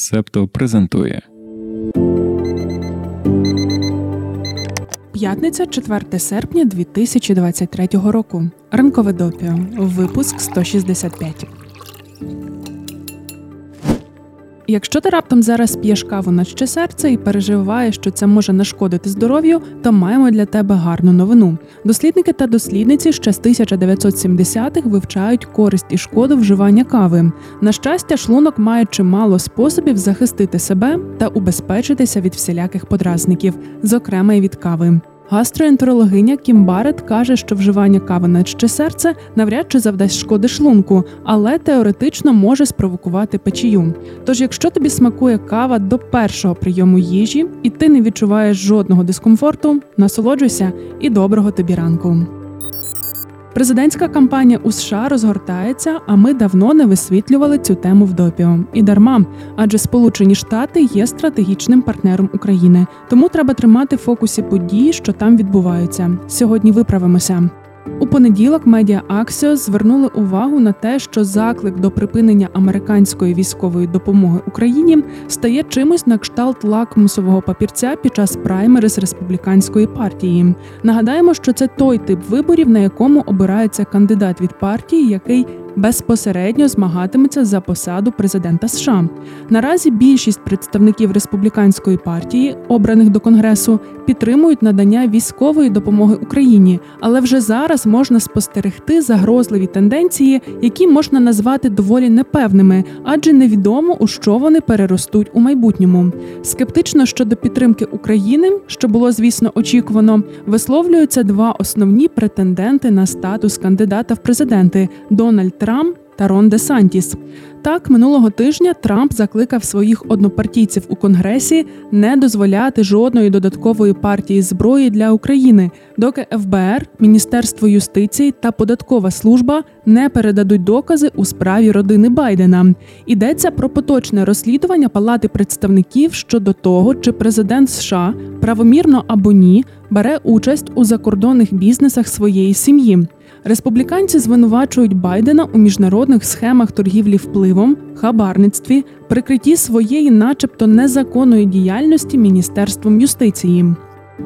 Септо презентує П'ятниця 4 серпня 2023 року. Ранкове допіо. Випуск 165. Якщо ти раптом зараз п'єш каву на ще серце і переживаєш, що це може нашкодити здоров'ю, то маємо для тебе гарну новину. Дослідники та дослідниці ще з 1970-х вивчають користь і шкоду вживання кави. На щастя, шлунок має чимало способів захистити себе та убезпечитися від всіляких подразників, зокрема й від кави. Гастроентерологиня Кім Барет каже, що вживання кави на ще серце навряд чи завдасть шкоди шлунку, але теоретично може спровокувати печію. Тож, якщо тобі смакує кава до першого прийому їжі і ти не відчуваєш жодного дискомфорту, насолоджуйся і доброго тобі ранку. Президентська кампанія у США розгортається, а ми давно не висвітлювали цю тему в допіо. І дарма, адже Сполучені Штати є стратегічним партнером України, тому треба тримати в фокусі події, що там відбуваються. Сьогодні виправимося. У понеділок медіа Аксіо звернули увагу на те, що заклик до припинення американської військової допомоги Україні стає чимось на кшталт лакмусового папірця під час праймерис республіканської партії. Нагадаємо, що це той тип виборів, на якому обирається кандидат від партії, який безпосередньо змагатиметься за посаду президента США. Наразі більшість представників республіканської партії, обраних до конгресу, підтримують надання військової допомоги Україні, але вже зараз можна спостерегти загрозливі тенденції, які можна назвати доволі непевними, адже невідомо у що вони переростуть у майбутньому. Скептично щодо підтримки України, що було звісно очікувано, висловлюються два основні претенденти на статус кандидата в президенти Дональд Трамп та Рон Де Сантіс. Так, минулого тижня Трамп закликав своїх однопартійців у Конгресі не дозволяти жодної додаткової партії зброї для України, доки ФБР, Міністерство юстиції та податкова служба не передадуть докази у справі родини Байдена. Йдеться про поточне розслідування Палати представників щодо того, чи президент США правомірно або ні бере участь у закордонних бізнесах своєї сім'ї. Республіканці звинувачують Байдена у міжнародних схемах торгівлі впливом, хабарництві, прикритті своєї, начебто, незаконної діяльності міністерством юстиції.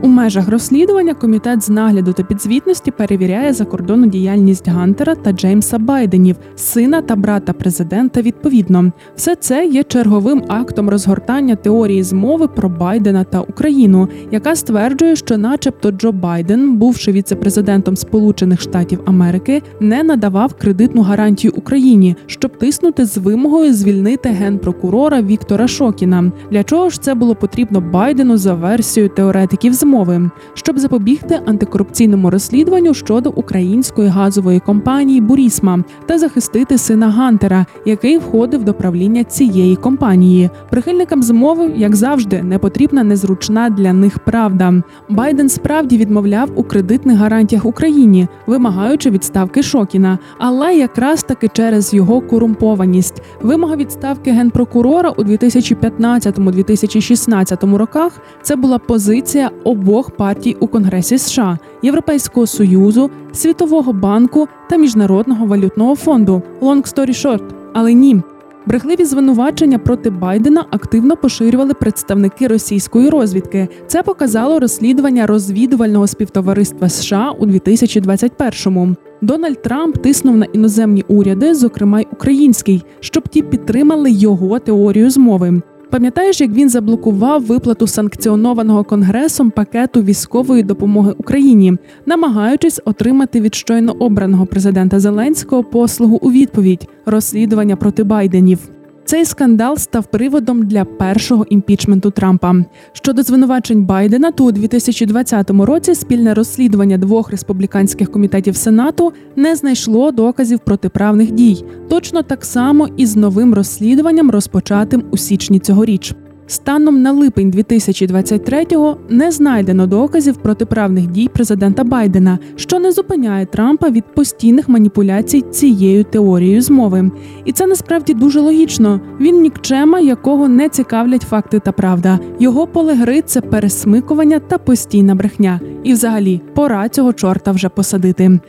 У межах розслідування комітет з нагляду та підзвітності перевіряє закордонну діяльність Гантера та Джеймса Байденів, сина та брата президента. Відповідно, все це є черговим актом розгортання теорії змови про Байдена та Україну, яка стверджує, що, начебто, Джо Байден, бувши віцепрезидентом Сполучених Штатів Америки, не надавав кредитну гарантію Україні, щоб тиснути з вимогою звільнити генпрокурора Віктора Шокіна. Для чого ж це було потрібно Байдену за версією теоретиків? Змови, щоб запобігти антикорупційному розслідуванню щодо української газової компанії Бурісма та захистити сина Гантера, який входив до правління цієї компанії. Прихильникам змови, як завжди, не потрібна незручна для них правда. Байден справді відмовляв у кредитних гарантіях Україні, вимагаючи відставки Шокіна, але якраз таки через його корумпованість. Вимога відставки генпрокурора у 2015-2016 роках це була позиція обох партій у Конгресі США, Європейського союзу, Світового банку та Міжнародного валютного фонду. Long story short. Але ні. Брехливі звинувачення проти Байдена активно поширювали представники російської розвідки. Це показало розслідування розвідувального співтовариства США у 2021-му. Дональд Трамп тиснув на іноземні уряди, зокрема й український, щоб ті підтримали його теорію змови. Пам'ятаєш, як він заблокував виплату санкціонованого конгресом пакету військової допомоги Україні, намагаючись отримати від щойно обраного президента Зеленського послугу у відповідь розслідування проти Байденів. Цей скандал став приводом для першого імпічменту Трампа. Щодо звинувачень Байдена, то у 2020 році спільне розслідування двох республіканських комітетів Сенату не знайшло доказів протиправних дій. Точно так само і з новим розслідуванням, розпочатим у січні цьогоріч. Станом на липень 2023-го не знайдено доказів протиправних дій президента Байдена, що не зупиняє Трампа від постійних маніпуляцій цією теорією змови. І це насправді дуже логічно. Він нікчема, якого не цікавлять факти та правда. Його поле гри – це пересмикування та постійна брехня. І, взагалі, пора цього чорта вже посадити.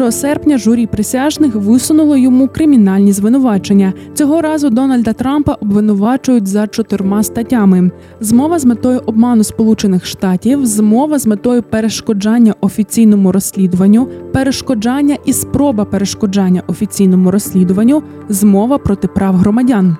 1 серпня журі присяжних висунуло йому кримінальні звинувачення. Цього разу Дональда Трампа обвинувачують за чотирма статтями: змова з метою обману Сполучених Штатів, змова з метою перешкоджання офіційному розслідуванню, перешкоджання і спроба перешкоджання офіційному розслідуванню, змова проти прав громадян.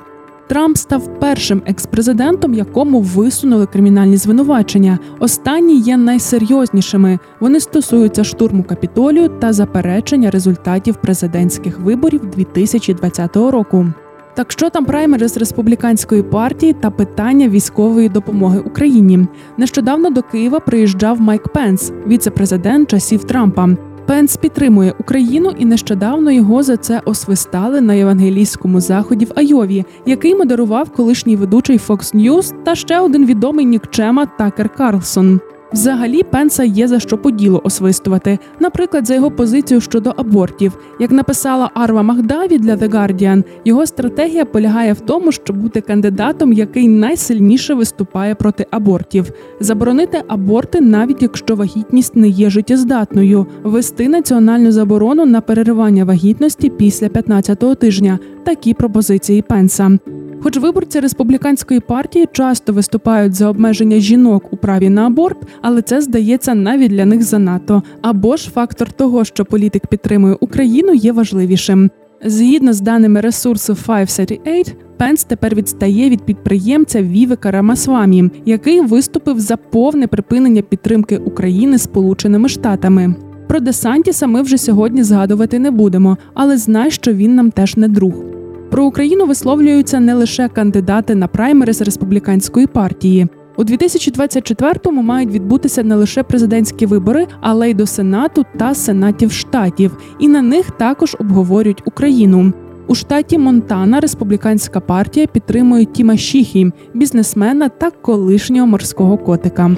Трамп став першим експрезидентом, якому висунули кримінальні звинувачення. Останні є найсерйознішими. Вони стосуються штурму капітолію та заперечення результатів президентських виборів 2020 року. Так що там праймери з республіканської партії та питання військової допомоги Україні? Нещодавно до Києва приїжджав Майк Пенс, віце-президент часів Трампа. Пенс підтримує Україну і нещодавно його за це освистали на євангелійському заході в Айові, який модерував колишній ведучий Fox News та ще один відомий нікчема Такер Карлсон. Взагалі, Пенса є за що по ділу освистувати, наприклад, за його позицію щодо абортів. Як написала Арва Магдаві для The Guardian, його стратегія полягає в тому, щоб бути кандидатом, який найсильніше виступає проти абортів, заборонити аборти, навіть якщо вагітність не є життєздатною, ввести національну заборону на переривання вагітності після 15-го тижня. Такі пропозиції Пенса. Хоч виборці республіканської партії часто виступають за обмеження жінок у праві на аборт, але це здається навіть для них занадто. Або ж фактор того, що політик підтримує Україну, є важливішим. Згідно з даними ресурсу 538, Пенс тепер відстає від підприємця Вівека Рамасвамі, який виступив за повне припинення підтримки України Сполученими Штатами. Про Десантіса ми вже сьогодні згадувати не будемо, але знай, що він нам теж не друг. Про Україну висловлюються не лише кандидати на праймери з республіканської партії. У 2024-му мають відбутися не лише президентські вибори, але й до Сенату та Сенатів штатів, і на них також обговорюють Україну. У штаті Монтана республіканська партія підтримує Тіма Шіхі, бізнесмена та колишнього морського котика.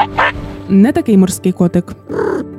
Не такий морський котик,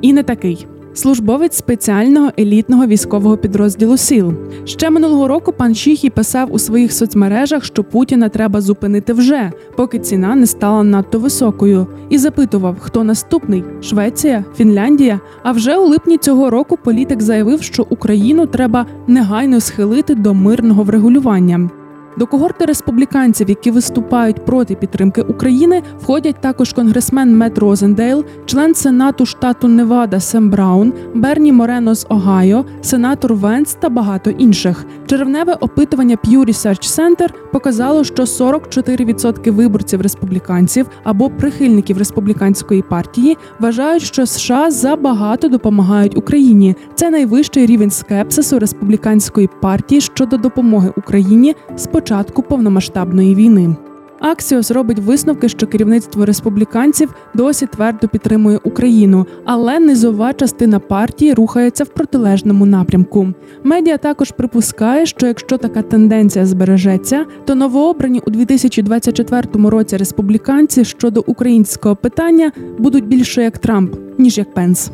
і не такий службовець спеціального елітного військового підрозділу SEAL. Ще минулого року пан Шіхі писав у своїх соцмережах, що Путіна треба зупинити вже, поки ціна не стала надто високою, і запитував, хто наступний Швеція, Фінляндія. А вже у липні цього року політик заявив, що Україну треба негайно схилити до мирного врегулювання. До когорти республіканців, які виступають проти підтримки України, входять також конгресмен Мет Розендейл, член сенату штату Невада Сем Браун, Берні Морено з Огайо, сенатор Венс та багато інших. Червневе опитування Pew Research Center показало, що 44% виборців республіканців або прихильників республіканської партії вважають, що США забагато допомагають Україні. Це найвищий рівень скепсису республіканської партії щодо допомоги Україні спочатку початку повномасштабної війни. Аксіос робить висновки, що керівництво республіканців досі твердо підтримує Україну, але низова частина партії рухається в протилежному напрямку. Медіа також припускає, що якщо така тенденція збережеться, то новообрані у 2024 році республіканці щодо українського питання будуть більше як Трамп ніж як Пенс.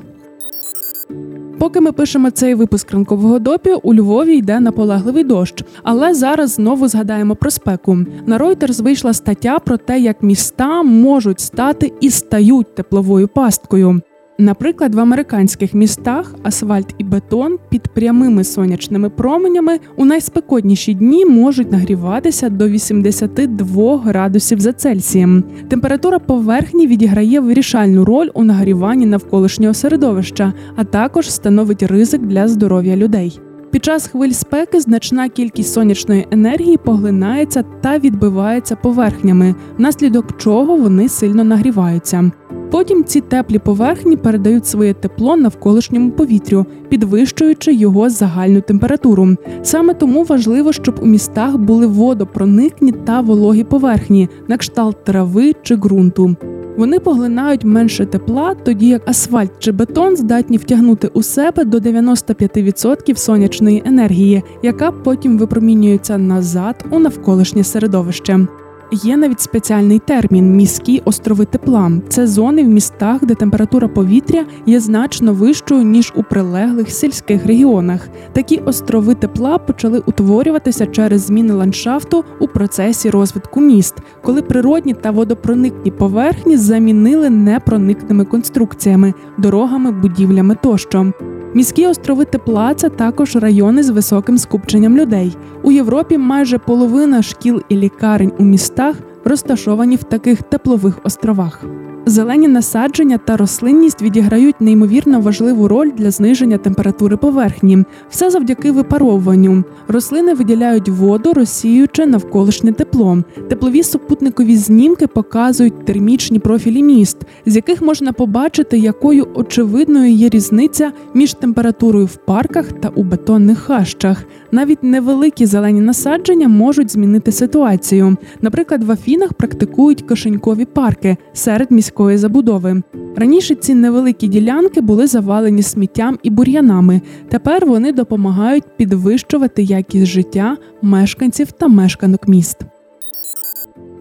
Поки ми пишемо цей випуск ранкового допі, у Львові йде наполегливий дощ. Але зараз знову згадаємо про спеку. На Reuters вийшла стаття про те, як міста можуть стати і стають тепловою пасткою. Наприклад, в американських містах асфальт і бетон під прямими сонячними променями у найспекотніші дні можуть нагріватися до 82 градусів за Цельсієм. Температура поверхні відіграє вирішальну роль у нагріванні навколишнього середовища, а також становить ризик для здоров'я людей. Під час хвиль спеки значна кількість сонячної енергії поглинається та відбивається поверхнями, внаслідок чого вони сильно нагріваються. Потім ці теплі поверхні передають своє тепло навколишньому повітрю, підвищуючи його загальну температуру. Саме тому важливо, щоб у містах були водопроникні та вологі поверхні, на кшталт трави чи ґрунту. Вони поглинають менше тепла, тоді як асфальт чи бетон здатні втягнути у себе до 95% сонячної енергії, яка потім випромінюється назад у навколишнє середовище. Є навіть спеціальний термін міські острови тепла. Це зони в містах, де температура повітря є значно вищою ніж у прилеглих сільських регіонах. Такі острови тепла почали утворюватися через зміни ландшафту у процесі розвитку міст, коли природні та водопроникні поверхні замінили непроникними конструкціями, дорогами, будівлями тощо. Міські острови тепла це також райони з високим скупченням людей. У Європі майже половина шкіл і лікарень у містах розташовані в таких теплових островах. Зелені насадження та рослинність відіграють неймовірно важливу роль для зниження температури поверхні, все завдяки випаровуванню. Рослини виділяють воду, розсіюючи навколишнє тепло. Теплові супутникові знімки показують термічні профілі міст, з яких можна побачити, якою очевидною є різниця між температурою в парках та у бетонних хащах. Навіть невеликі зелені насадження можуть змінити ситуацію. Наприклад, в Афінах практикують кишенькові парки серед міської забудови. Раніше ці невеликі ділянки були завалені сміттям і бур'янами. Тепер вони допомагають підвищувати якість життя мешканців та мешканок міст.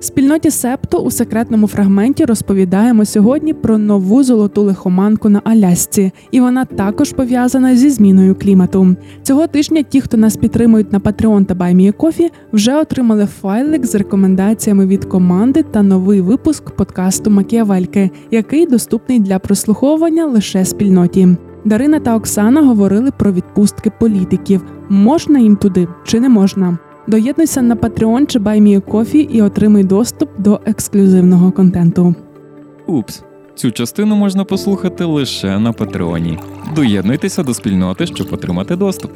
Спільноті Септо у секретному фрагменті розповідаємо сьогодні про нову золоту лихоманку на Алясці, і вона також пов'язана зі зміною клімату. Цього тижня ті, хто нас підтримують на Patreon та BuyMeACoffee, вже отримали файлик з рекомендаціями від команди та новий випуск подкасту Макіавельки, який доступний для прослуховування лише спільноті. Дарина та Оксана говорили про відпустки політиків: можна їм туди чи не можна. Доєднуйся на Patreon чи BuyMeACoffee і отримай доступ до ексклюзивного контенту. Упс, цю частину можна послухати лише на Патреоні. Доєднуйтеся до спільноти, щоб отримати доступ.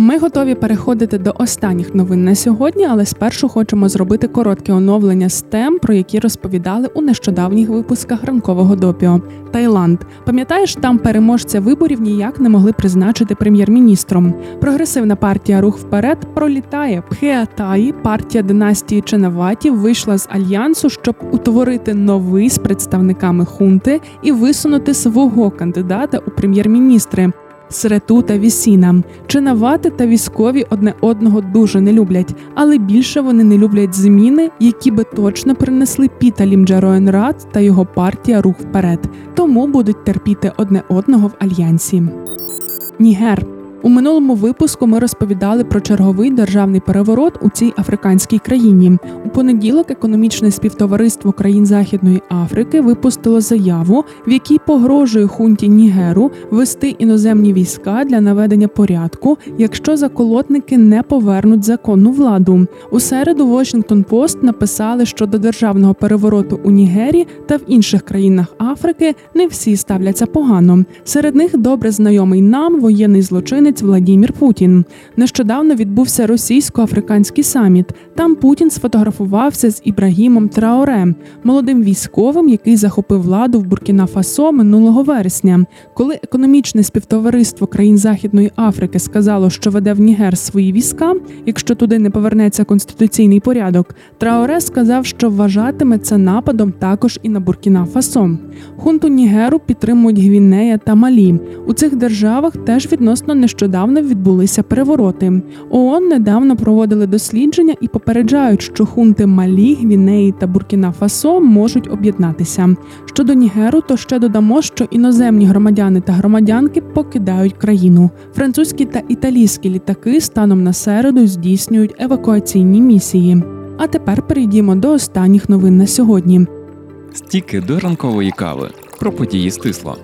Ми готові переходити до останніх новин на сьогодні, але спершу хочемо зробити коротке оновлення з тем, про які розповідали у нещодавніх випусках ранкового допіо. Таїланд. Пам'ятаєш, там переможця виборів ніяк не могли призначити прем'єр-міністром. Прогресивна партія Рух вперед пролітає. Пхеатаї, партія династії Ченаваті, вийшла з альянсу, щоб утворити новий з представниками хунти і висунути свого кандидата у прем'єр-міністри. Срету та Вісіна. Чинавати та військові одне одного дуже не люблять, але більше вони не люблять зміни, які би точно принесли Піта Джароенрад та його партія рух вперед, тому будуть терпіти одне одного в альянсі. Нігер у минулому випуску ми розповідали про черговий державний переворот у цій африканській країні. У понеділок економічне співтовариство країн Західної Африки випустило заяву, в якій погрожує хунті Нігеру вести іноземні війська для наведення порядку, якщо заколотники не повернуть законну владу. У середу Washington Post написали, що до державного перевороту у Нігері та в інших країнах Африки не всі ставляться погано. Серед них добре знайомий нам воєнний злочинець американець Владімір Путін. Нещодавно відбувся російсько-африканський саміт. Там Путін сфотографувався з Ібрагімом Траоре, молодим військовим, який захопив владу в Буркіна Фасо минулого вересня. Коли економічне співтовариство країн Західної Африки сказало, що веде в Нігер свої війська, якщо туди не повернеться конституційний порядок, Траоре сказав, що вважатиме це нападом також і на Буркіна Фасо. Хунту Нігеру підтримують Гвінея та Малі. У цих державах теж відносно нещодавно нещодавно відбулися перевороти. ООН недавно проводили дослідження і попереджають, що хунти Малі, Гвінеї та Буркіна Фасо можуть об'єднатися. Щодо Нігеру, то ще додамо, що іноземні громадяни та громадянки покидають країну. Французькі та італійські літаки станом на середу здійснюють евакуаційні місії. А тепер перейдімо до останніх новин на сьогодні. Стіки до ранкової кави про події стисло.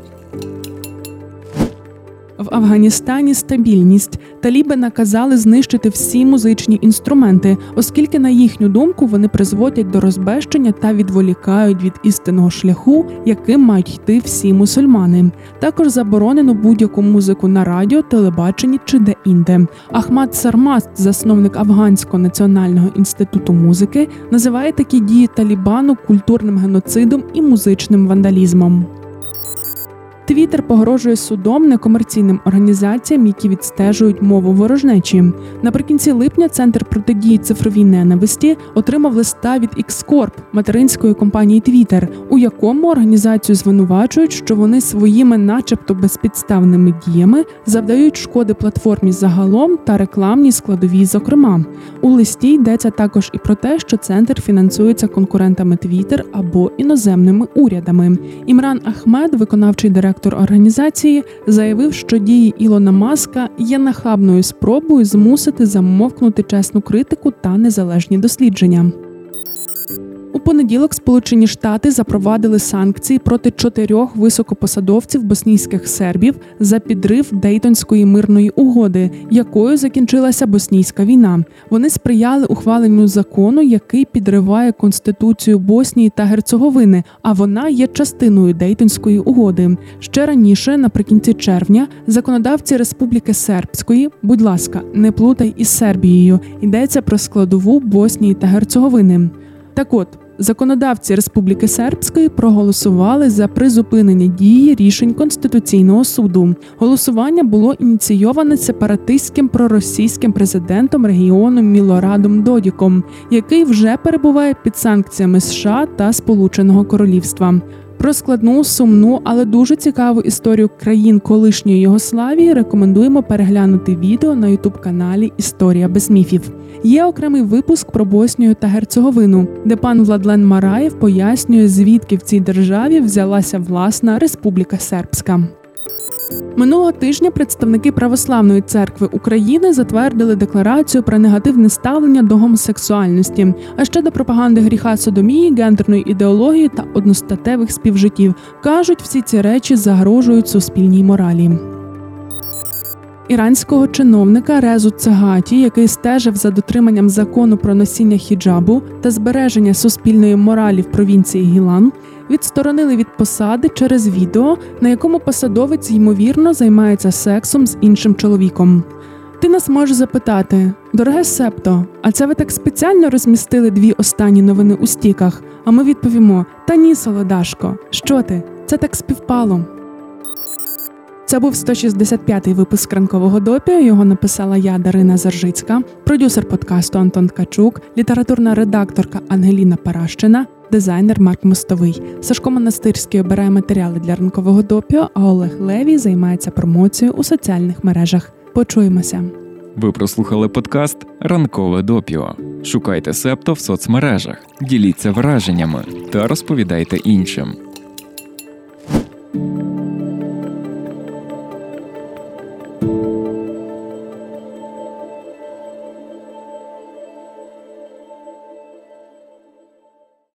Афганістані стабільність таліби наказали знищити всі музичні інструменти, оскільки, на їхню думку, вони призводять до розбещення та відволікають від істинного шляху, яким мають йти всі мусульмани. Також заборонено будь-яку музику на радіо, телебаченні чи де-інде. Ахмад Сармаст, засновник Афганського національного інституту музики, називає такі дії Талібану культурним геноцидом і музичним вандалізмом. Твіттер погрожує судом некомерційним організаціям, які відстежують мову ворожнечі. Наприкінці липня центр протидії цифровій ненависті отримав листа від X-Corp, материнської компанії Twitter, у якому організацію звинувачують, що вони своїми, начебто, безпідставними діями завдають шкоди платформі загалом та рекламній складовій. Зокрема, у листі йдеться також і про те, що центр фінансується конкурентами Twitter або іноземними урядами. Імран Ахмед, виконавчий директор організації, заявив, що дії Ілона Маска є нахабною спробою змусити замовкнути чесну критику та незалежні дослідження. Понеділок Сполучені Штати запровадили санкції проти чотирьох високопосадовців боснійських сербів за підрив Дейтонської мирної угоди, якою закінчилася боснійська війна. Вони сприяли ухваленню закону, який підриває конституцію Боснії та Герцеговини, а вона є частиною Дейтонської угоди. Ще раніше, наприкінці червня, законодавці Республіки Сербської, будь ласка, не плутай із Сербією. Йдеться про складову Боснії та Герцеговини. Так от Законодавці Республіки Сербської проголосували за призупинення дії рішень Конституційного суду. Голосування було ініційоване сепаратистським проросійським президентом регіону Мілорадом Додіком, який вже перебуває під санкціями США та Сполученого Королівства. Про складну, сумну, але дуже цікаву історію країн колишньої Йогославії рекомендуємо переглянути відео на ютуб каналі Історія без міфів. Є окремий випуск про Боснію та Герцеговину, де пан Владлен Мараєв пояснює, звідки в цій державі взялася власна Республіка Сербська. Минулого тижня представники Православної церкви України затвердили декларацію про негативне ставлення до гомосексуальності, а ще до пропаганди гріха содомії, гендерної ідеології та одностатевих співжиттів. кажуть, всі ці речі загрожують суспільній моралі. Іранського чиновника Резу Цагаті, який стежив за дотриманням закону про носіння хіджабу та збереження суспільної моралі в провінції Гілан, відсторонили від посади через відео, на якому посадовець ймовірно займається сексом з іншим чоловіком. Ти нас можеш запитати, дороге септо, а це ви так спеціально розмістили дві останні новини у стіках? А ми відповімо: Та ні, Солодашко, що ти? Це так співпало. Це був 165-й випуск ранкового допіо. Його написала я, Дарина Заржицька, продюсер подкасту Антон Ткачук, літературна редакторка Ангеліна Паращина, дизайнер Марк Мостовий. Сашко Монастирський обирає матеріали для ранкового допіо, а Олег Левій займається промоцією у соціальних мережах. Почуємося. Ви прослухали подкаст Ранкове допіо. Шукайте септо в соцмережах, діліться враженнями та розповідайте іншим.